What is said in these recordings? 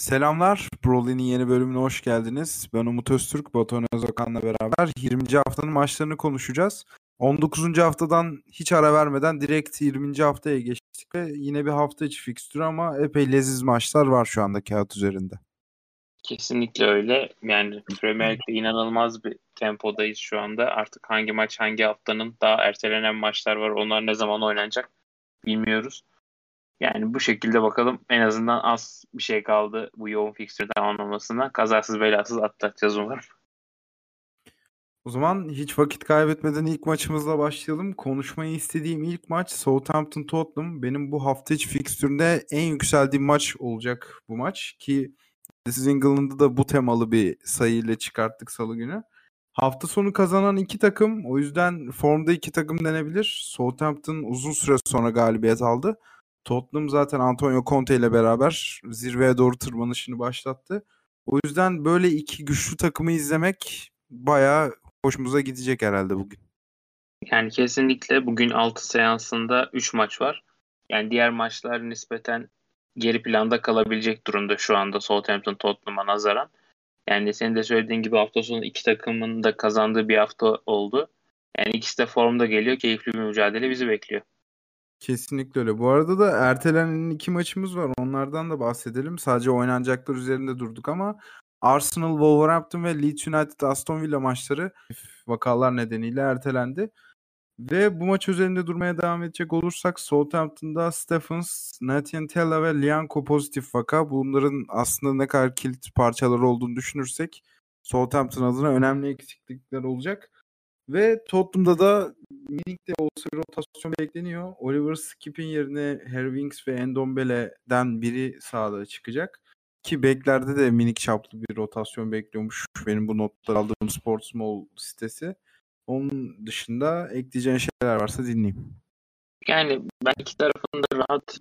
Selamlar. Broly'nin yeni bölümüne hoş geldiniz. Ben Umut Öztürk, Batuhan Özokan'la beraber 20. haftanın maçlarını konuşacağız. 19. haftadan hiç ara vermeden direkt 20. haftaya geçtik ve yine bir hafta içi fikstürü ama epey leziz maçlar var şu anda kağıt üzerinde. Kesinlikle öyle. Yani Premier Lig'de inanılmaz bir tempodayız şu anda. Artık hangi maç hangi haftanın daha ertelenen maçlar var. Onlar ne zaman oynanacak bilmiyoruz. Yani bu şekilde bakalım en azından az bir şey kaldı bu yoğun fixture tamamlamasına. Kazasız belasız atlatacağız umarım. O zaman hiç vakit kaybetmeden ilk maçımızla başlayalım. Konuşmayı istediğim ilk maç Southampton Tottenham. Benim bu hafta içi fikstüründe en yükseldiğim maç olacak bu maç ki This England'ı da bu temalı bir sayıyla çıkarttık salı günü. Hafta sonu kazanan iki takım o yüzden formda iki takım denebilir. Southampton uzun süre sonra galibiyet aldı. Tottenham zaten Antonio Conte ile beraber zirveye doğru tırmanışını başlattı. O yüzden böyle iki güçlü takımı izlemek bayağı hoşumuza gidecek herhalde bugün. Yani kesinlikle bugün 6 seansında 3 maç var. Yani diğer maçlar nispeten geri planda kalabilecek durumda şu anda Southampton Tottenham'a nazaran. Yani senin de söylediğin gibi hafta sonu iki takımın da kazandığı bir hafta oldu. Yani ikisi de formda geliyor. Keyifli bir mücadele bizi bekliyor. Kesinlikle öyle. Bu arada da ertelenen iki maçımız var. Onlardan da bahsedelim. Sadece oynanacaklar üzerinde durduk ama Arsenal, Wolverhampton ve Leeds United Aston Villa maçları vakalar nedeniyle ertelendi. Ve bu maç üzerinde durmaya devam edecek olursak Southampton'da Stephens, Nathan Tella ve Lianco pozitif vaka. Bunların aslında ne kadar kilit parçaları olduğunu düşünürsek Southampton adına önemli eksiklikler olacak. Ve Tottenham'da da minik de olsa bir rotasyon bekleniyor. Oliver Skip'in yerine Harry Winks ve Endombele'den biri sahada çıkacak. Ki beklerde de minik çaplı bir rotasyon bekliyormuş. Benim bu notları aldığım Sportsmall sitesi. Onun dışında ekleyeceğin şeyler varsa dinleyeyim. Yani ben iki tarafın da rahat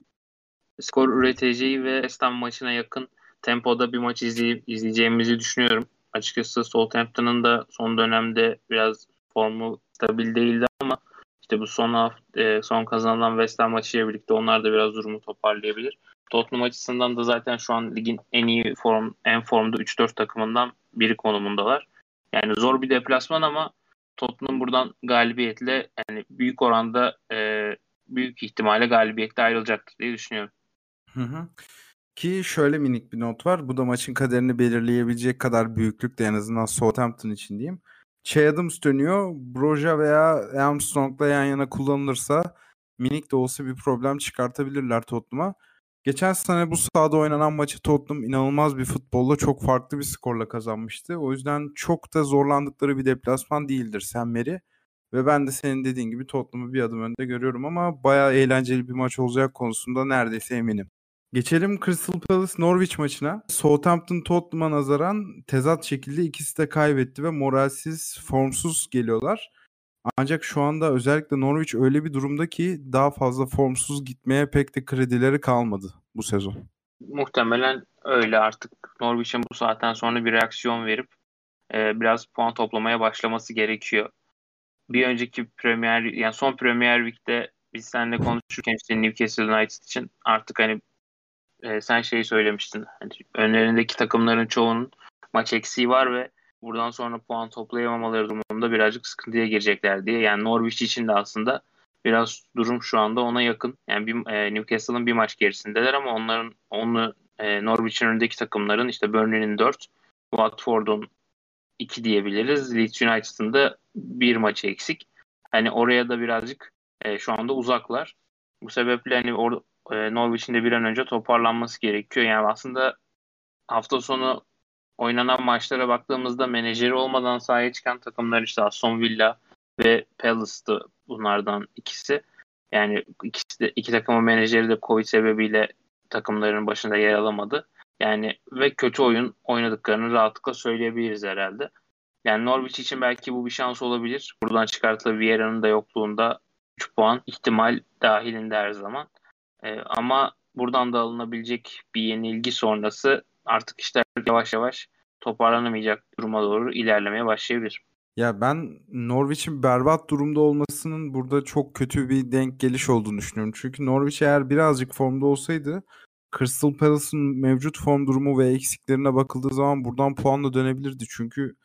skor üreteceği ve Estam maçına yakın tempoda bir maç izleyip izleyeceğimizi düşünüyorum. Açıkçası Southampton'ın da son dönemde biraz formu stabil değildi ama işte bu son hafta, e, son kazanılan West Ham maçıyla birlikte onlar da biraz durumu toparlayabilir. Tottenham açısından da zaten şu an ligin en iyi form en formda 3-4 takımından biri konumundalar. Yani zor bir deplasman ama Tottenham buradan galibiyetle yani büyük oranda e, büyük ihtimalle galibiyetle ayrılacaktır diye düşünüyorum. Hı hı. Ki şöyle minik bir not var. Bu da maçın kaderini belirleyebilecek kadar büyüklükte en azından Southampton için diyeyim. Che Adams dönüyor. Broja veya Armstrong'la yan yana kullanılırsa minik de olsa bir problem çıkartabilirler Tottenham'a. Geçen sene bu sahada oynanan maçı Tottenham inanılmaz bir futbolla çok farklı bir skorla kazanmıştı. O yüzden çok da zorlandıkları bir deplasman değildir Mary. Ve ben de senin dediğin gibi Tottenham'ı bir adım önde görüyorum ama bayağı eğlenceli bir maç olacak konusunda neredeyse eminim. Geçelim Crystal Palace Norwich maçına. Southampton Tottenham'a nazaran tezat şekilde ikisi de kaybetti ve moralsiz, formsuz geliyorlar. Ancak şu anda özellikle Norwich öyle bir durumda ki daha fazla formsuz gitmeye pek de kredileri kalmadı bu sezon. Muhtemelen öyle artık Norwich'in bu saatten sonra bir reaksiyon verip e, biraz puan toplamaya başlaması gerekiyor. Bir önceki Premier yani son Premier Lig'de biz seninle konuşurken işte Newcastle United için artık hani e, sen şeyi söylemiştin. Hani önlerindeki takımların çoğunun maç eksiği var ve buradan sonra puan toplayamamaları durumunda birazcık sıkıntıya girecekler diye. Yani Norwich için de aslında biraz durum şu anda ona yakın. Yani bir, e, Newcastle'ın bir maç gerisindeler ama onların onu e, Norwich'in önündeki takımların işte Burnley'nin 4, Watford'un 2 diyebiliriz. Leeds United'ın da bir maçı eksik. Hani oraya da birazcık e, şu anda uzaklar. Bu sebeple hani or, e, Norwich'in de bir an önce toparlanması gerekiyor. Yani aslında hafta sonu oynanan maçlara baktığımızda menajeri olmadan sahaya çıkan takımlar işte Aston Villa ve Palace'tı bunlardan ikisi. Yani ikisi de, iki takımın menajeri de Covid sebebiyle takımların başında yer alamadı. Yani ve kötü oyun oynadıklarını rahatlıkla söyleyebiliriz herhalde. Yani Norwich için belki bu bir şans olabilir. Buradan çıkartılı Vieira'nın da yokluğunda 3 puan ihtimal dahilinde her zaman. E, ama buradan da alınabilecek bir yenilgi sonrası artık işler yavaş yavaş toparlanamayacak duruma doğru ilerlemeye başlayabilir. Ya ben Norwich'in berbat durumda olmasının burada çok kötü bir denk geliş olduğunu düşünüyorum. Çünkü Norwich eğer birazcık formda olsaydı Crystal Palace'ın mevcut form durumu ve eksiklerine bakıldığı zaman buradan puanla dönebilirdi. Çünkü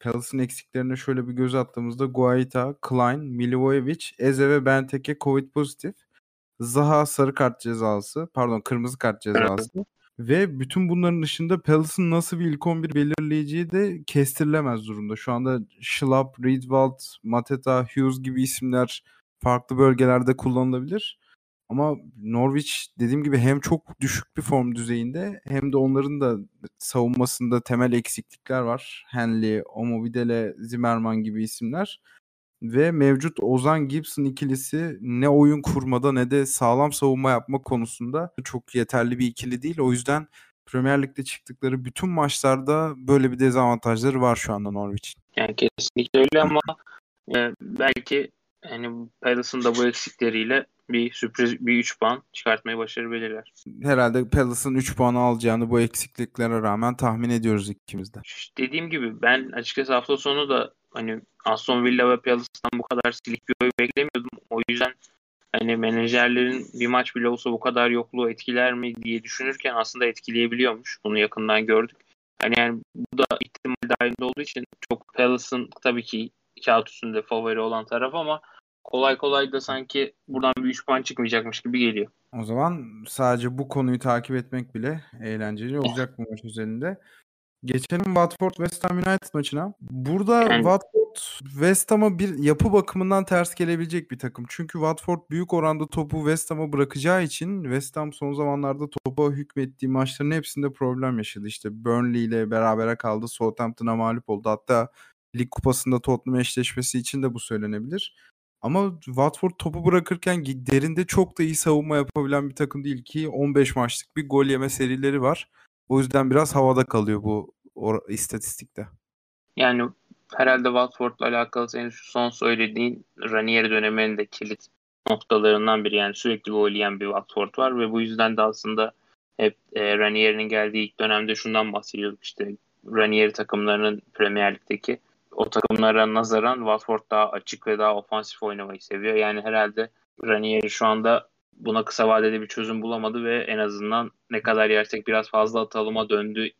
Palace'ın eksiklerine şöyle bir göz attığımızda Guaita, Klein, Milivojevic, Eze ve Benteke Covid pozitif. Zaha sarı kart cezası, pardon kırmızı kart cezası. Ve bütün bunların dışında Palace'ın nasıl bir ilk 11 belirleyeceği de kestirilemez durumda. Şu anda Schlapp, Riedwald, Mateta, Hughes gibi isimler farklı bölgelerde kullanılabilir. Ama Norwich dediğim gibi hem çok düşük bir form düzeyinde hem de onların da savunmasında temel eksiklikler var. Henley, Omovidele, Zimmerman gibi isimler. Ve mevcut Ozan Gibson ikilisi ne oyun kurmada ne de sağlam savunma yapma konusunda çok yeterli bir ikili değil. O yüzden Premier Lig'de çıktıkları bütün maçlarda böyle bir dezavantajları var şu anda Norwich'in. Yani kesinlikle öyle ama e, belki yani Palace'ın da bu eksikleriyle bir sürpriz bir 3 puan çıkartmayı başarabilirler. Herhalde Palace'ın 3 puan alacağını bu eksikliklere rağmen tahmin ediyoruz ikimiz de. Dediğim gibi ben açıkçası hafta sonu da hani Aston Villa ve Palace'dan bu kadar silik bir oyun beklemiyordum. O yüzden hani menajerlerin bir maç bile olsa bu kadar yokluğu etkiler mi diye düşünürken aslında etkileyebiliyormuş. Bunu yakından gördük. Hani yani bu da ihtimal dahilinde olduğu için çok Palace'ın tabii ki kağıt üstünde favori olan taraf ama kolay kolay da sanki buradan bir 3 puan çıkmayacakmış gibi geliyor. O zaman sadece bu konuyu takip etmek bile eğlenceli olacak bu maç üzerinde. Geçelim Watford West Ham United maçına. Burada yani... Watford West Ham'a bir yapı bakımından ters gelebilecek bir takım. Çünkü Watford büyük oranda topu West Ham'a bırakacağı için West Ham son zamanlarda topa hükmettiği maçların hepsinde problem yaşadı. İşte Burnley ile berabere kaldı. Southampton'a mağlup oldu. Hatta Lig Kupası'nda Tottenham eşleşmesi için de bu söylenebilir. Ama Watford topu bırakırken derinde çok da iyi savunma yapabilen bir takım değil ki 15 maçlık bir gol yeme serileri var. O yüzden biraz havada kalıyor bu istatistikte. Yani herhalde Watford'la alakalı senin şu son söylediğin Ranieri döneminin kilit noktalarından biri. Yani sürekli gol yiyen bir Watford var ve bu yüzden de aslında hep e, Ranieri'nin geldiği ilk dönemde şundan bahsediyorduk işte Ranieri takımlarının Premier Lig'deki o takımlara nazaran Watford daha açık ve daha ofansif oynamayı seviyor. Yani herhalde Ranieri şu anda buna kısa vadede bir çözüm bulamadı ve en azından ne kadar yersek biraz fazla atalıma döndü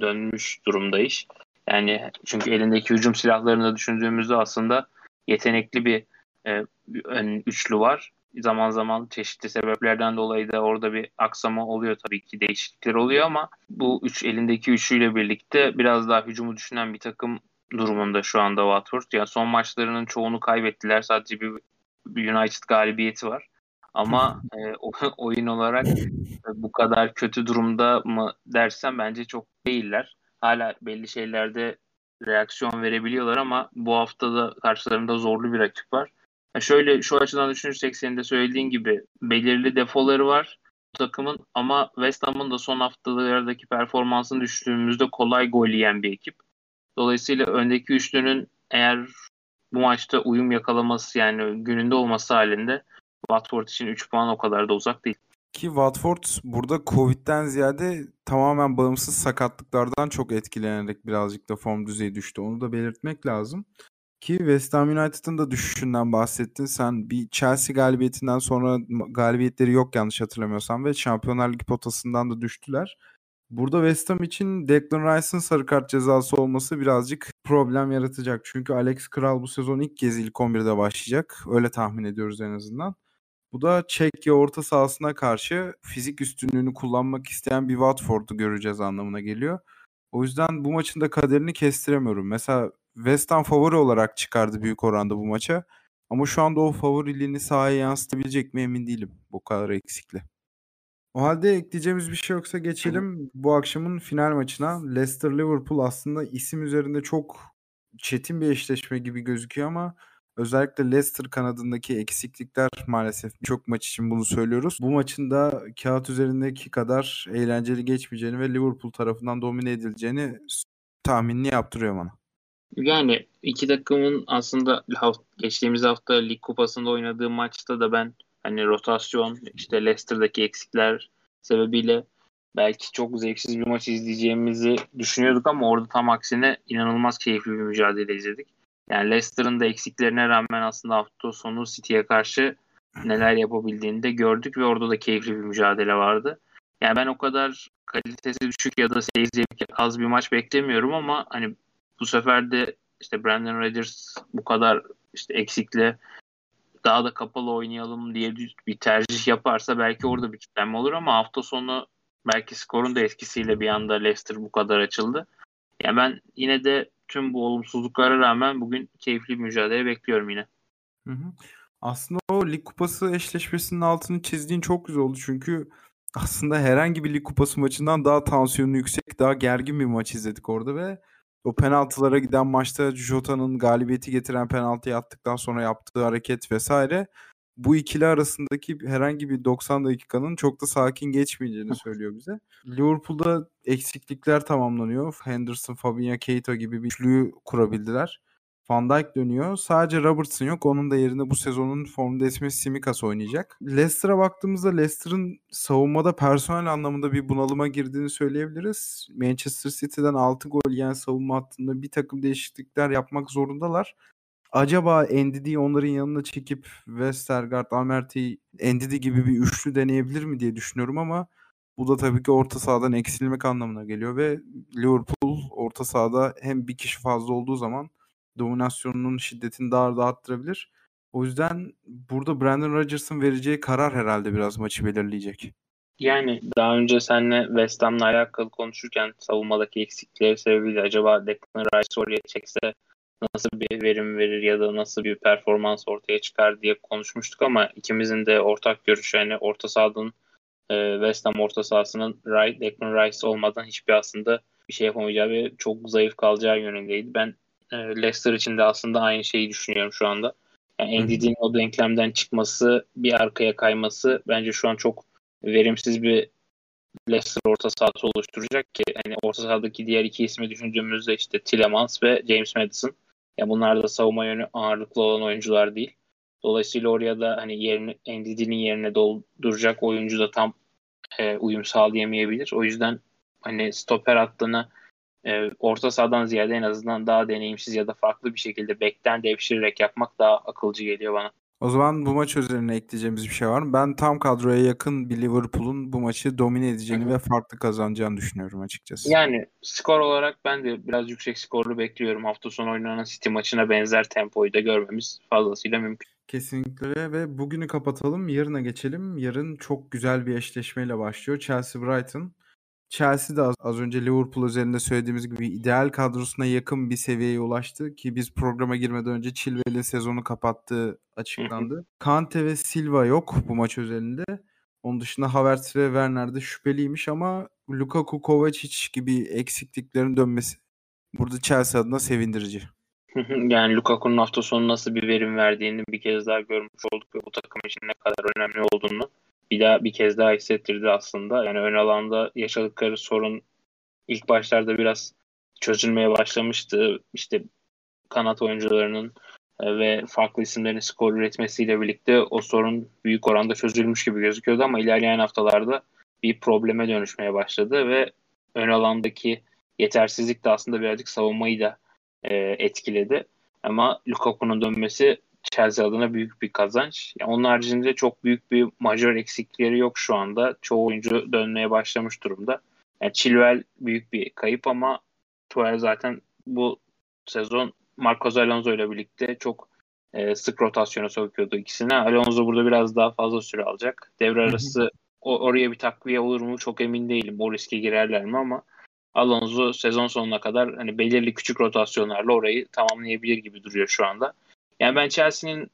dönmüş durumda iş. Yani çünkü elindeki hücum silahlarını da düşündüğümüzde aslında yetenekli bir, e, bir ön üçlü var. Zaman zaman çeşitli sebeplerden dolayı da orada bir aksama oluyor tabii ki değişiklikler oluyor ama bu üç elindeki üçlüyle birlikte biraz daha hücumu düşünen bir takım durumunda şu anda Watford. Yani son maçlarının çoğunu kaybettiler. Sadece bir, bir United galibiyeti var. Ama e, oyun olarak bu kadar kötü durumda mı dersem bence çok değiller. Hala belli şeylerde reaksiyon verebiliyorlar ama bu hafta da karşılarında zorlu bir rakip var. Yani şöyle şu açıdan düşünürsek senin de söylediğin gibi belirli defoları var bu takımın ama West Ham'ın da son haftalardaki performansını düştüğümüzde kolay gol yiyen bir ekip. Dolayısıyla öndeki üçlünün eğer bu maçta uyum yakalaması yani gününde olması halinde Watford için 3 puan o kadar da uzak değil. Ki Watford burada Covid'den ziyade tamamen bağımsız sakatlıklardan çok etkilenerek birazcık da form düzeyi düştü. Onu da belirtmek lazım. Ki West Ham United'ın da düşüşünden bahsettin. Sen bir Chelsea galibiyetinden sonra galibiyetleri yok yanlış hatırlamıyorsam ve Şampiyonlar Ligi potasından da düştüler. Burada West Ham için Declan Rice'ın sarı kart cezası olması birazcık problem yaratacak. Çünkü Alex Kral bu sezon ilk kez ilk 11'de başlayacak. Öyle tahmin ediyoruz en azından. Bu da Çekya orta sahasına karşı fizik üstünlüğünü kullanmak isteyen bir Watford'u göreceğiz anlamına geliyor. O yüzden bu maçın da kaderini kestiremiyorum. Mesela West Ham favori olarak çıkardı büyük oranda bu maça. Ama şu anda o favoriliğini sahaya yansıtabilecek mi emin değilim. Bu kadar eksikli. O halde ekleyeceğimiz bir şey yoksa geçelim bu akşamın final maçına. Leicester Liverpool aslında isim üzerinde çok çetin bir eşleşme gibi gözüküyor ama özellikle Leicester kanadındaki eksiklikler maalesef çok maç için bunu söylüyoruz. Bu maçın da kağıt üzerindeki kadar eğlenceli geçmeyeceğini ve Liverpool tarafından domine edileceğini tahminini yaptırıyor bana. Yani iki takımın aslında geçtiğimiz hafta Lig Kupası'nda oynadığı maçta da ben hani rotasyon işte Leicester'daki eksikler sebebiyle belki çok zevksiz bir maç izleyeceğimizi düşünüyorduk ama orada tam aksine inanılmaz keyifli bir mücadele izledik. Yani Leicester'ın da eksiklerine rağmen aslında hafta sonu City'ye karşı neler yapabildiğini de gördük ve orada da keyifli bir mücadele vardı. Yani ben o kadar kalitesi düşük ya da seyir az bir maç beklemiyorum ama hani bu sefer de işte Brandon Rodgers bu kadar işte eksikle daha da kapalı oynayalım diye bir tercih yaparsa belki orada bir kitlenme olur ama hafta sonu belki skorun da etkisiyle bir anda Leicester bu kadar açıldı. Yani ben yine de tüm bu olumsuzluklara rağmen bugün keyifli bir mücadele bekliyorum yine. Hı hı. Aslında o lig kupası eşleşmesinin altını çizdiğin çok güzel oldu. Çünkü aslında herhangi bir lig kupası maçından daha tansiyonu yüksek, daha gergin bir maç izledik orada ve o penaltılara giden maçta Jota'nın galibiyeti getiren penaltıyı attıktan sonra yaptığı hareket vesaire bu ikili arasındaki herhangi bir 90 dakikanın çok da sakin geçmeyeceğini söylüyor bize. Liverpool'da eksiklikler tamamlanıyor. Henderson, Fabinho, Keita gibi bir üçlüyü kurabildiler. Van Dijk dönüyor. Sadece Robertson yok. Onun da yerine bu sezonun formda ismi Simikas oynayacak. Leicester'a baktığımızda Leicester'ın savunmada personel anlamında bir bunalıma girdiğini söyleyebiliriz. Manchester City'den 6 gol yiyen savunma hattında bir takım değişiklikler yapmak zorundalar. Acaba Ndidi'yi onların yanına çekip Westergaard, Amerti, Ndidi gibi bir üçlü deneyebilir mi diye düşünüyorum ama bu da tabii ki orta sahadan eksilmek anlamına geliyor ve Liverpool orta sahada hem bir kişi fazla olduğu zaman dominasyonunun şiddetini daha da arttırabilir. O yüzden burada Brandon Rodgers'ın vereceği karar herhalde biraz maçı belirleyecek. Yani daha önce seninle West Ham'la alakalı konuşurken savunmadaki eksiklikleri sebebiyle acaba Declan Rice oraya çekse nasıl bir verim verir ya da nasıl bir performans ortaya çıkar diye konuşmuştuk ama ikimizin de ortak görüşü yani orta sahanın e, West Ham orta sahasının Right, Declan Rice olmadan hiçbir aslında bir şey yapamayacağı ve çok zayıf kalacağı yönündeydi. Ben e, Leicester için de aslında aynı şeyi düşünüyorum şu anda. Yani Ndidi'nin o denklemden çıkması, bir arkaya kayması bence şu an çok verimsiz bir Leicester orta sahası oluşturacak ki hani orta sahadaki diğer iki ismi düşündüğümüzde işte Tillemans ve James Madison. Ya bunlar da savunma yönü ağırlıklı olan oyuncular değil. Dolayısıyla oraya da hani yerini Ndidi'nin yerine dolduracak oyuncu da tam e, uyum sağlayamayabilir. O yüzden hani stoper hattını e, orta sahadan ziyade en azından daha deneyimsiz ya da farklı bir şekilde bekten devşirerek yapmak daha akılcı geliyor bana. O zaman bu maç üzerine ekleyeceğimiz bir şey var mı? Ben tam kadroya yakın bir Liverpool'un bu maçı domine edeceğini Hı-hı. ve farklı kazanacağını düşünüyorum açıkçası. Yani skor olarak ben de biraz yüksek skorlu bekliyorum. Hafta sonu oynanan City maçına benzer tempoyu da görmemiz fazlasıyla mümkün. Kesinlikle ve bugünü kapatalım. Yarına geçelim. Yarın çok güzel bir eşleşmeyle başlıyor. Chelsea-Brighton. Chelsea de az, az önce Liverpool üzerinde söylediğimiz gibi ideal kadrosuna yakın bir seviyeye ulaştı ki biz programa girmeden önce Chilwell'in sezonu kapattığı açıklandı. Kante ve Silva yok bu maç özelinde. Onun dışında Havertz ve Werner de şüpheliymiş ama Lukaku, Kovacic gibi eksikliklerin dönmesi burada Chelsea adına sevindirici. yani Lukaku'nun hafta sonu nasıl bir verim verdiğini bir kez daha görmüş olduk ve bu takım için ne kadar önemli olduğunu bir daha bir kez daha hissettirdi aslında. Yani ön alanda yaşadıkları sorun ilk başlarda biraz çözülmeye başlamıştı. İşte kanat oyuncularının e, ve farklı isimlerin skor üretmesiyle birlikte o sorun büyük oranda çözülmüş gibi gözüküyordu ama ilerleyen haftalarda bir probleme dönüşmeye başladı ve ön alandaki yetersizlik de aslında birazcık savunmayı da e, etkiledi. Ama Lukaku'nun dönmesi Chelsea adına büyük bir kazanç. Yani onun haricinde çok büyük bir majör eksikleri yok şu anda. Çoğu oyuncu dönmeye başlamış durumda. Yani Chilwell büyük bir kayıp ama Tuchel zaten bu sezon Marcos Alonso ile birlikte çok e, sık rotasyona sokuyordu ikisine. Alonso burada biraz daha fazla süre alacak. Devre arası o, oraya bir takviye olur mu çok emin değilim. O riske girerler mi ama Alonso sezon sonuna kadar hani belirli küçük rotasyonlarla orayı tamamlayabilir gibi duruyor şu anda. Yani ben Chelsea'nin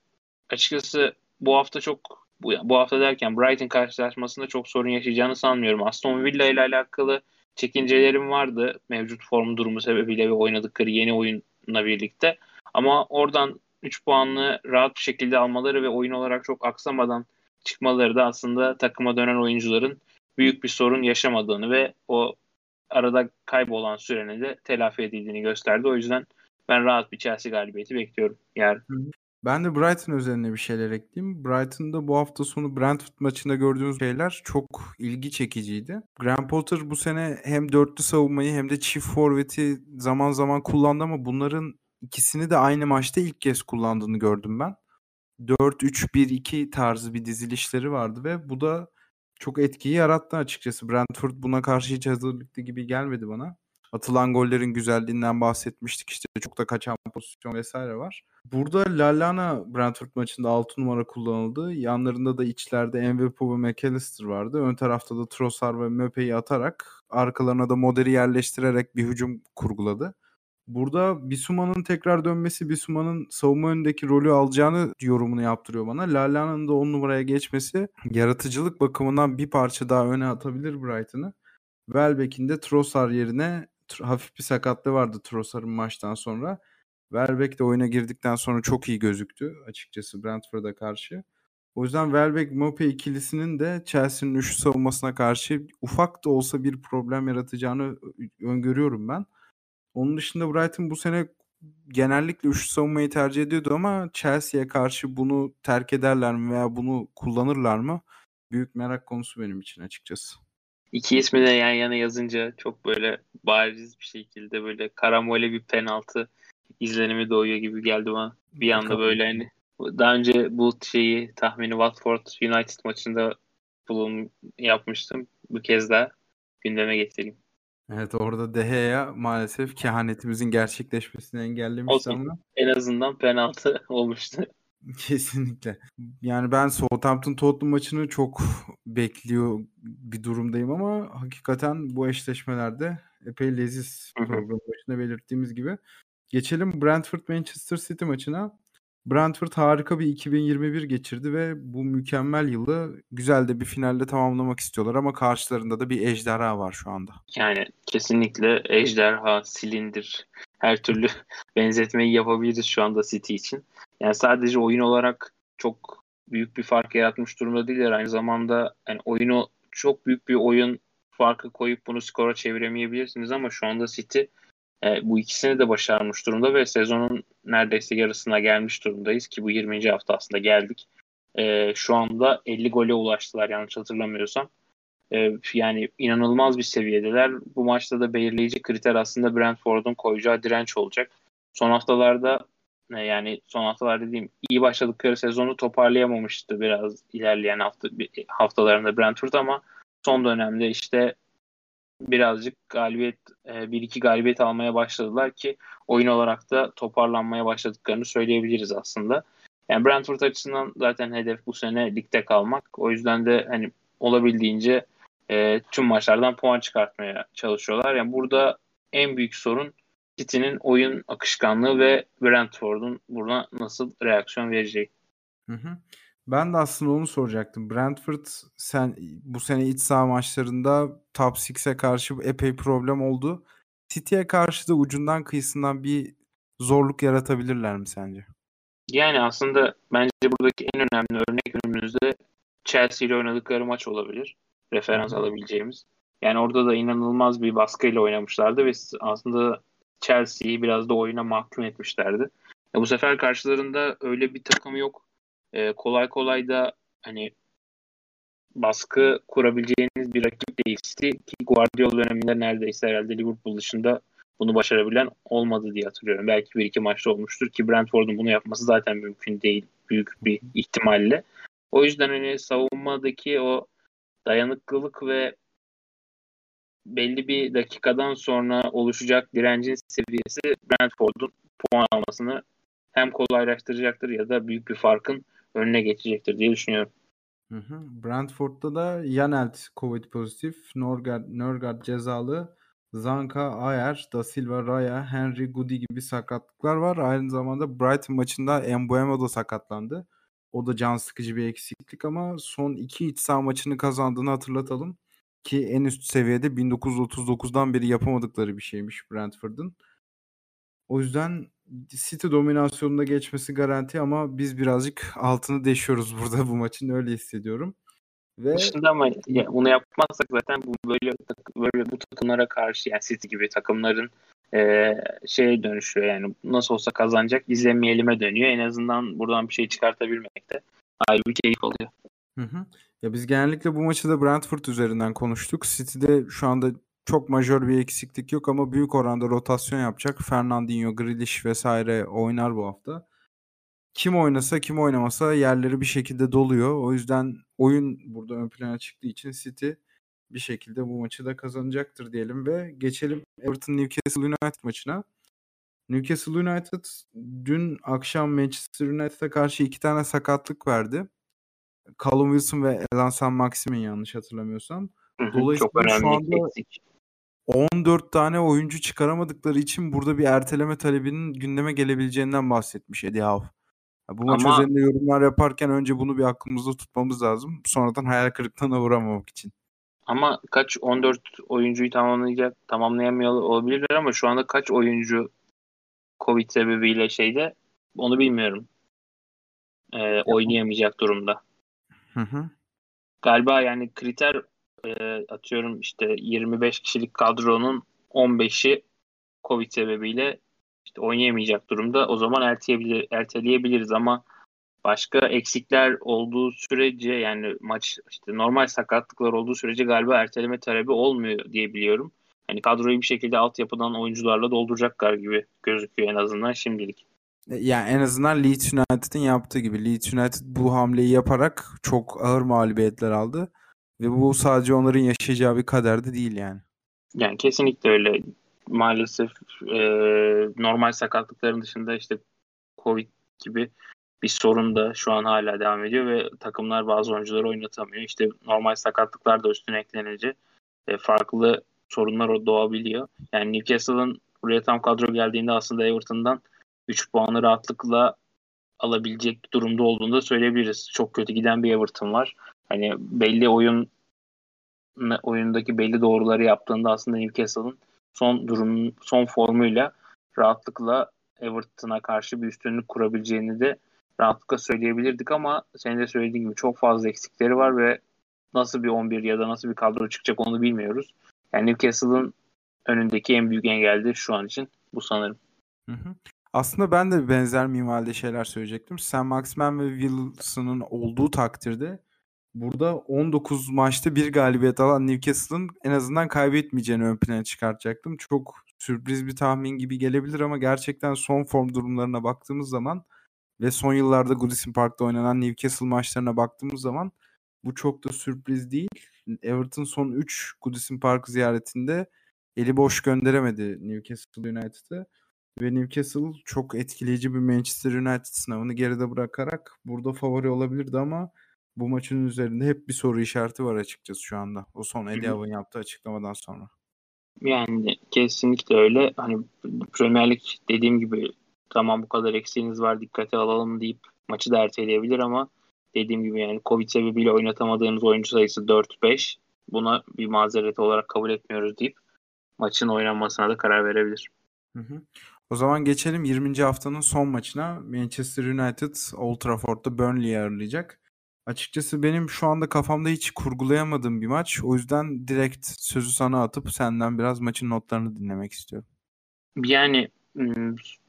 açıkçası bu hafta çok bu, hafta derken Brighton karşılaşmasında çok sorun yaşayacağını sanmıyorum. Aston Villa ile alakalı çekincelerim vardı mevcut form durumu sebebiyle ve oynadıkları yeni oyunla birlikte. Ama oradan 3 puanlı rahat bir şekilde almaları ve oyun olarak çok aksamadan çıkmaları da aslında takıma dönen oyuncuların büyük bir sorun yaşamadığını ve o arada kaybolan sürenin de telafi edildiğini gösterdi. O yüzden ben rahat bir Chelsea galibiyeti bekliyorum yarın. Ben de Brighton üzerine bir şeyler ekleyeyim. Brighton'da bu hafta sonu Brentford maçında gördüğümüz şeyler çok ilgi çekiciydi. Graham Potter bu sene hem dörtlü savunmayı hem de çift forveti zaman zaman kullandı ama bunların ikisini de aynı maçta ilk kez kullandığını gördüm ben. 4-3-1-2 tarzı bir dizilişleri vardı ve bu da çok etkiyi yarattı açıkçası. Brentford buna karşı hiç hazırlıklı gibi gelmedi bana. Atılan gollerin güzelliğinden bahsetmiştik işte çok da kaçan pozisyon vesaire var. Burada Lallana Brentford maçında 6 numara kullanıldı. Yanlarında da içlerde Mbappe ve McAllister vardı. Ön tarafta da Trossard ve Mbappé'yi atarak arkalarına da Moder'i yerleştirerek bir hücum kurguladı. Burada Bissouma'nın tekrar dönmesi Bissouma'nın savunma önündeki rolü alacağını yorumunu yaptırıyor bana. Lallana'nın da 10 numaraya geçmesi yaratıcılık bakımından bir parça daha öne atabilir Brighton'ı. Welbeck'in de Trossard yerine hafif bir sakatlığı vardı Trossard'ın maçtan sonra. Welbeck de oyuna girdikten sonra çok iyi gözüktü açıkçası Brentford'a karşı. O yüzden Welbeck Mope ikilisinin de Chelsea'nin üçlü savunmasına karşı ufak da olsa bir problem yaratacağını öngörüyorum ben. Onun dışında Brighton bu sene genellikle üçlü savunmayı tercih ediyordu ama Chelsea'ye karşı bunu terk ederler mi veya bunu kullanırlar mı? Büyük merak konusu benim için açıkçası. İki ismi de yan yana yazınca çok böyle bariz bir şekilde böyle karamole bir penaltı izlenimi doğuyor gibi geldi bana. Bir anda böyle hani daha önce bu şeyi tahmini Watford United maçında bulun yapmıştım. Bu kez daha gündeme getireyim. Evet orada Deheya maalesef kehanetimizin gerçekleşmesini engellemişti Olsun. ama. En azından penaltı olmuştu. Kesinlikle. Yani ben Southampton Tottenham maçını çok bekliyor bir durumdayım ama hakikaten bu eşleşmelerde epey leziz program başında belirttiğimiz gibi. Geçelim Brentford Manchester City maçına. Brentford harika bir 2021 geçirdi ve bu mükemmel yılı güzel de bir finalde tamamlamak istiyorlar ama karşılarında da bir ejderha var şu anda. Yani kesinlikle ejderha, silindir, her türlü benzetmeyi yapabiliriz şu anda City için. Yani sadece oyun olarak çok büyük bir fark yaratmış durumda değiller. Aynı zamanda yani oyunu çok büyük bir oyun farkı koyup bunu skora çeviremeyebilirsiniz ama şu anda City e, bu ikisini de başarmış durumda ve sezonun neredeyse yarısına gelmiş durumdayız ki bu 20. hafta aslında geldik. E, şu anda 50 gole ulaştılar yanlış hatırlamıyorsam. E, yani inanılmaz bir seviyedeler. Bu maçta da belirleyici kriter aslında Brentford'un koyacağı direnç olacak. Son haftalarda e, yani son haftalar dediğim iyi başladıkları sezonu toparlayamamıştı biraz ilerleyen hafta haftalarında Brentford ama son dönemde işte birazcık galibiyet e, bir iki galibiyet almaya başladılar ki oyun olarak da toparlanmaya başladıklarını söyleyebiliriz aslında. Yani Brentford açısından zaten hedef bu sene ligde kalmak. O yüzden de hani olabildiğince e, tüm maçlardan puan çıkartmaya çalışıyorlar. Yani burada en büyük sorun City'nin oyun akışkanlığı ve Brentford'un buna nasıl reaksiyon vereceği. Hı hı. Ben de aslında onu soracaktım. Brentford sen bu sene iç saha maçlarında top 6'e karşı epey problem oldu. City'ye karşı da ucundan kıyısından bir zorluk yaratabilirler mi sence? Yani aslında bence buradaki en önemli örnek önümüzde Chelsea ile oynadıkları maç olabilir. Referans alabileceğimiz. Yani orada da inanılmaz bir baskıyla oynamışlardı ve aslında Chelsea'yi biraz da oyuna mahkum etmişlerdi. Ya bu sefer karşılarında öyle bir takım yok e, kolay kolay da hani baskı kurabileceğiniz bir rakip değildi ki Guardiola döneminde neredeyse herhalde Liverpool dışında bunu başarabilen olmadı diye hatırlıyorum. Belki bir iki maçta olmuştur ki Brentford'un bunu yapması zaten mümkün değil büyük bir ihtimalle. O yüzden hani savunmadaki o dayanıklılık ve belli bir dakikadan sonra oluşacak direncin seviyesi Brentford'un puan almasını hem kolaylaştıracaktır ya da büyük bir farkın önüne geçecektir diye düşünüyorum. Hı hı. Brentford'da da Yanelt Covid pozitif, Norgard, Norgard cezalı, Zanka, Ayer, Da Silva, Raya, Henry, Goody gibi sakatlıklar var. Aynı zamanda Brighton maçında Mbuemo da sakatlandı. O da can sıkıcı bir eksiklik ama son iki iç saha maçını kazandığını hatırlatalım. Ki en üst seviyede 1939'dan beri yapamadıkları bir şeymiş Brentford'un. O yüzden City dominasyonunda geçmesi garanti ama biz birazcık altını deşiyoruz burada bu maçın öyle hissediyorum. Ve Dışında ama ya, bunu yapmazsak zaten bu böyle böyle bu takımlara karşı yani City gibi takımların e, şeye dönüşüyor yani nasıl olsa kazanacak izlemeyelim'e dönüyor. En azından buradan bir şey çıkartabilmekte ayrı bir keyif oluyor. Hı hı. Ya biz genellikle bu maçı da Brentford üzerinden konuştuk. City'de şu anda çok majör bir eksiklik yok ama büyük oranda rotasyon yapacak. Fernandinho, Grealish vesaire oynar bu hafta. kim oynasa kim oynamasa yerleri bir şekilde doluyor. O yüzden oyun burada ön plana çıktığı için City bir şekilde bu maçı da kazanacaktır diyelim ve geçelim Everton Newcastle United maçına. Newcastle United dün akşam Manchester United'a karşı iki tane sakatlık verdi. Callum Wilson ve Elan San Maximin yanlış hatırlamıyorsam. Dolayısıyla Çok şu anda eksik. 14 tane oyuncu çıkaramadıkları için burada bir erteleme talebinin gündeme gelebileceğinden bahsetmiş Eddie Howe. Bu maç Ama, üzerinde yorumlar yaparken önce bunu bir aklımızda tutmamız lazım. Sonradan hayal kırıklığına uğramamak için. Ama kaç 14 oyuncuyu tamamlayacak, tamamlayamıyor olabilirler ama şu anda kaç oyuncu Covid sebebiyle şeyde onu bilmiyorum. Ee, oynayamayacak durumda. Hı hı. Galiba yani kriter e, atıyorum işte 25 kişilik kadronun 15'i Covid sebebiyle işte oynayamayacak durumda. O zaman erteleyebilir, erteleyebiliriz ama başka eksikler olduğu sürece yani maç işte normal sakatlıklar olduğu sürece galiba erteleme talebi olmuyor diye biliyorum. Hani kadroyu bir şekilde altyapıdan oyuncularla dolduracaklar gibi gözüküyor en azından şimdilik. E, yani en azından Leeds United'ın yaptığı gibi. Leeds United bu hamleyi yaparak çok ağır mağlubiyetler aldı. Ve bu sadece onların yaşayacağı bir kader de değil yani. Yani kesinlikle öyle. Maalesef e, normal sakatlıkların dışında işte Covid gibi bir sorun da şu an hala devam ediyor ve takımlar bazı oyuncuları oynatamıyor. İşte normal sakatlıklar da üstüne eklenince e, farklı sorunlar doğabiliyor. Yani Newcastle'ın buraya tam kadro geldiğinde aslında Everton'dan 3 puanı rahatlıkla alabilecek durumda olduğunu da söyleyebiliriz. Çok kötü giden bir Everton var. Hani belli oyun oyundaki belli doğruları yaptığında aslında Newcastle'ın son durum son formuyla rahatlıkla Everton'a karşı bir üstünlük kurabileceğini de rahatlıkla söyleyebilirdik ama senin de söylediğin gibi çok fazla eksikleri var ve nasıl bir 11 ya da nasıl bir kadro çıkacak onu bilmiyoruz. Yani Newcastle'ın önündeki en büyük engel de şu an için bu sanırım. Hı hı. Aslında ben de benzer minvalde şeyler söyleyecektim. Sam Maximan ve Wilson'ın olduğu takdirde burada 19 maçta bir galibiyet alan Newcastle'ın en azından kaybetmeyeceğini ön plana çıkartacaktım. Çok sürpriz bir tahmin gibi gelebilir ama gerçekten son form durumlarına baktığımız zaman ve son yıllarda Goodison Park'ta oynanan Newcastle maçlarına baktığımız zaman bu çok da sürpriz değil. Everton son 3 Goodison Park ziyaretinde eli boş gönderemedi Newcastle United'ı. Ve Newcastle çok etkileyici bir Manchester United sınavını geride bırakarak burada favori olabilirdi ama bu maçın üzerinde hep bir soru işareti var açıkçası şu anda. O son Eddie Howe'ın yaptığı açıklamadan sonra. Yani kesinlikle öyle. Hani Premier Lig dediğim gibi tamam bu kadar eksiğiniz var dikkate alalım deyip maçı da erteleyebilir ama dediğim gibi yani Covid sebebiyle oynatamadığınız oyuncu sayısı 4-5. Buna bir mazeret olarak kabul etmiyoruz deyip maçın oynanmasına da karar verebilir. Hı hı. O zaman geçelim 20. haftanın son maçına. Manchester United Old Trafford'da Burnley'i ağırlayacak. Açıkçası benim şu anda kafamda hiç kurgulayamadığım bir maç. O yüzden direkt sözü sana atıp senden biraz maçın notlarını dinlemek istiyorum. Yani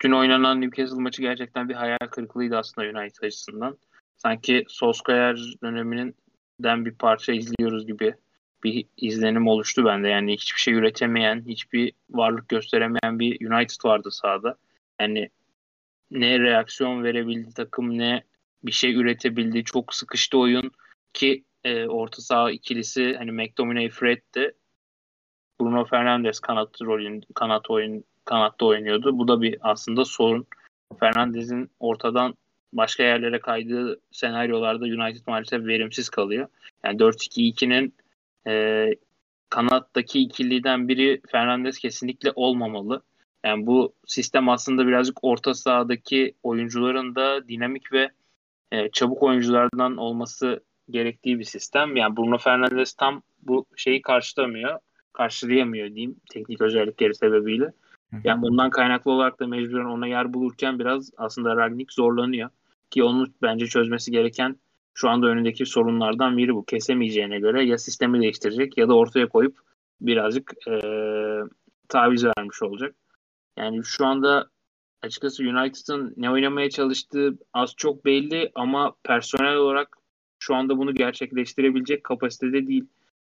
dün oynanan Newcastle maçı gerçekten bir hayal kırıklığıydı aslında United açısından. Sanki Solskjaer döneminin den bir parça izliyoruz gibi bir izlenim oluştu bende. Yani hiçbir şey üretemeyen, hiçbir varlık gösteremeyen bir United vardı sahada. Yani ne reaksiyon verebildi takım ne bir şey üretebildi. Çok sıkıştı oyun ki e, orta saha ikilisi hani McTominay Fred de Bruno Fernandes kanat rolün kanat oyun kanatta oynuyordu. Bu da bir aslında sorun. Fernandes'in ortadan başka yerlere kaydığı senaryolarda United maalesef verimsiz kalıyor. Yani 4-2-2'nin e, kanattaki ikiliden biri Fernandes kesinlikle olmamalı. Yani bu sistem aslında birazcık orta sahadaki oyuncuların da dinamik ve e, çabuk oyunculardan olması gerektiği bir sistem. Yani Bruno Fernandes tam bu şeyi karşılamıyor, karşılayamıyor diyeyim teknik özellikleri sebebiyle. Yani bundan kaynaklı olarak da mecburen ona yer bulurken biraz aslında Ragnik zorlanıyor. Ki onu bence çözmesi gereken şu anda önündeki sorunlardan biri bu. Kesemeyeceğine göre ya sistemi değiştirecek ya da ortaya koyup birazcık e, taviz vermiş olacak. Yani şu anda açıkçası United'ın ne oynamaya çalıştığı az çok belli ama personel olarak şu anda bunu gerçekleştirebilecek kapasitede değil.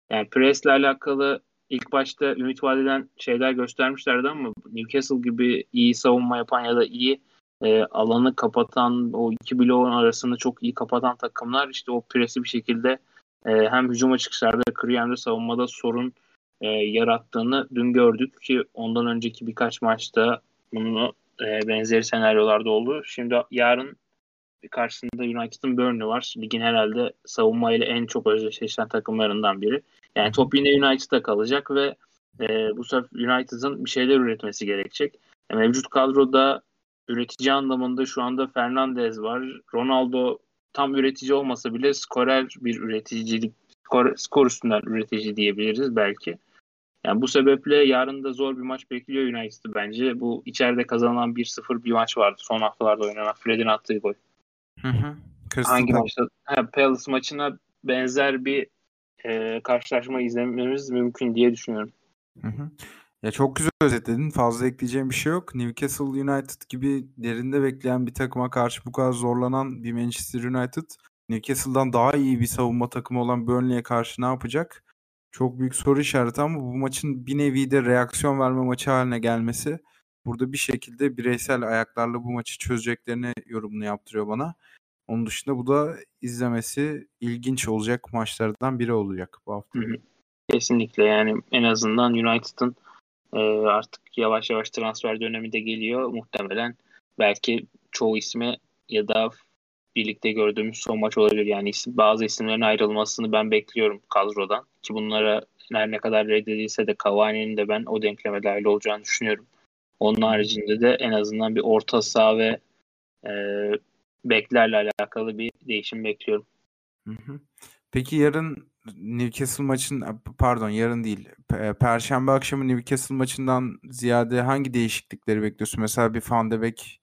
Yani presle alakalı ilk başta ümit vadeden şeyler göstermişlerdi ama Newcastle gibi iyi savunma yapan ya da iyi e, alanı kapatan o iki bloğun arasını çok iyi kapatan takımlar işte o presi bir şekilde e, hem hücuma çıkışlarda kırıyor hem de savunmada sorun e, yarattığını dün gördük ki ondan önceki birkaç maçta bunu e, benzeri senaryolarda oldu. Şimdi yarın karşısında United'ın Burnley var. Ligin herhalde savunmayla en çok özdeşleşen takımlarından biri. Yani top yine United'da kalacak ve e, bu sefer United'ın bir şeyler üretmesi gerekecek. E, mevcut kadroda üretici anlamında şu anda Fernandez var. Ronaldo tam üretici olmasa bile skorer bir üreticilik, skor, skor üstünden üretici diyebiliriz belki. Yani bu sebeple yarın da zor bir maç bekliyor United'ı bence. Bu içeride kazanılan 1-0 bir maç vardı son haftalarda oynanan Fred'in attığı gol. Hı hı. Hangi maçta? Ha, Palace maçına benzer bir e, karşılaşma izlememiz mümkün diye düşünüyorum. Hı hı. Ya çok güzel özetledin. Fazla ekleyeceğim bir şey yok. Newcastle United gibi derinde bekleyen bir takıma karşı bu kadar zorlanan bir Manchester United Newcastle'dan daha iyi bir savunma takımı olan Burnley'e karşı ne yapacak? Çok büyük soru işareti ama bu maçın bir nevi de reaksiyon verme maçı haline gelmesi burada bir şekilde bireysel ayaklarla bu maçı çözeceklerini yorumunu yaptırıyor bana. Onun dışında bu da izlemesi ilginç olacak maçlardan biri olacak bu hafta. Hı hı. Kesinlikle yani en azından United'ın e, artık yavaş yavaş transfer dönemi de geliyor. Muhtemelen belki çoğu ismi ya da birlikte gördüğümüz son maç olabilir. Yani isim, bazı isimlerin ayrılmasını ben bekliyorum kadrodan. Ki bunlara her ne kadar reddedilse de Cavani'nin de ben o denkleme dahil olacağını düşünüyorum. Onun haricinde de en azından bir orta saha ve e, beklerle alakalı bir değişim bekliyorum. Hı hı. Peki yarın Newcastle maçın pardon yarın değil Perşembe akşamı Newcastle maçından ziyade hangi değişiklikleri bekliyorsun? Mesela bir Van de Beek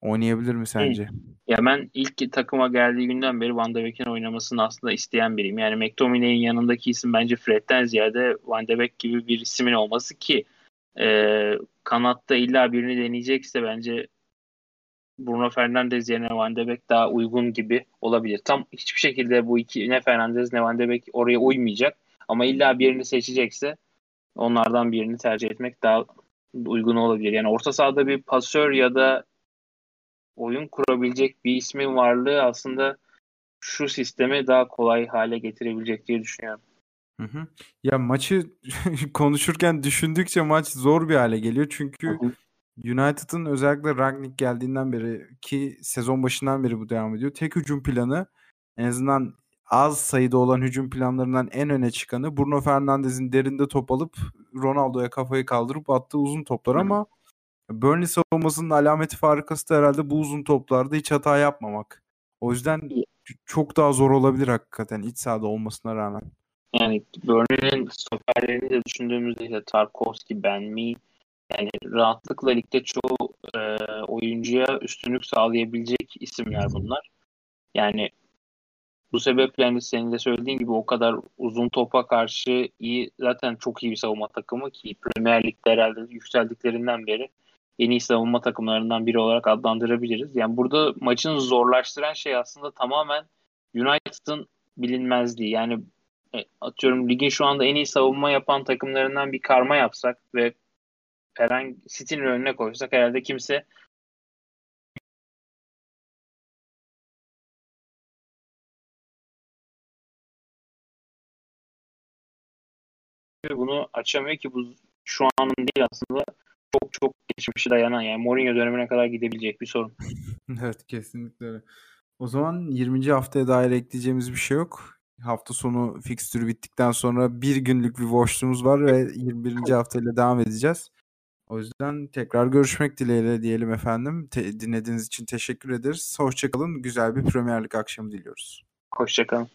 oynayabilir mi sence? Ya ben ilk takıma geldiği günden beri Van de Beek'in oynamasını aslında isteyen biriyim. Yani McTominay'in yanındaki isim bence Fred'den ziyade Van de Beek gibi bir ismin olması ki e, kanatta illa birini deneyecekse bence Bruno Fernandes yerine Van de Beek daha uygun gibi olabilir. Tam hiçbir şekilde bu iki ne Fernandes ne Van de Beek oraya uymayacak. Ama illa birini seçecekse onlardan birini tercih etmek daha uygun olabilir. Yani orta sahada bir pasör ya da oyun kurabilecek bir ismin varlığı aslında şu sistemi daha kolay hale getirebilecek diye düşünüyorum. Hı hı. Ya maçı konuşurken düşündükçe maç zor bir hale geliyor. Çünkü hı hı. United'ın özellikle Rangnick geldiğinden beri ki sezon başından beri bu devam ediyor. Tek hücum planı en azından az sayıda olan hücum planlarından en öne çıkanı Bruno Fernandes'in derinde top alıp Ronaldo'ya kafayı kaldırıp attığı uzun toplar ama Burnley savunmasının alameti farikası da herhalde bu uzun toplarda hiç hata yapmamak. O yüzden çok daha zor olabilir hakikaten iç sahada olmasına rağmen. Yani Burnley'nin stoperlerini de düşündüğümüzde işte Tarkovski, Ben Mee yani rahatlıkla ligde çoğu e, oyuncuya üstünlük sağlayabilecek isimler bunlar. Yani bu sebeple hani senin de söylediğin gibi o kadar uzun topa karşı iyi zaten çok iyi bir savunma takımı ki Premier Lig'de herhalde yükseldiklerinden beri en iyi savunma takımlarından biri olarak adlandırabiliriz. Yani burada maçın zorlaştıran şey aslında tamamen United'ın bilinmezliği. Yani e, atıyorum ligin şu anda en iyi savunma yapan takımlarından bir karma yapsak ve herhangi City'nin önüne koysak herhalde kimse bunu açamıyor ki bu şu anın değil aslında çok çok geçmişe dayanan yani Mourinho dönemine kadar gidebilecek bir sorun. evet kesinlikle öyle. O zaman 20. haftaya dair ekleyeceğimiz bir şey yok. Hafta sonu fikstürü bittikten sonra bir günlük bir boşluğumuz var ve 21. haftayla devam edeceğiz. O yüzden tekrar görüşmek dileğiyle diyelim efendim. Te- dinlediğiniz için teşekkür ederiz. Hoşçakalın. Güzel bir Premier Lig akşamı diliyoruz. Hoşçakalın.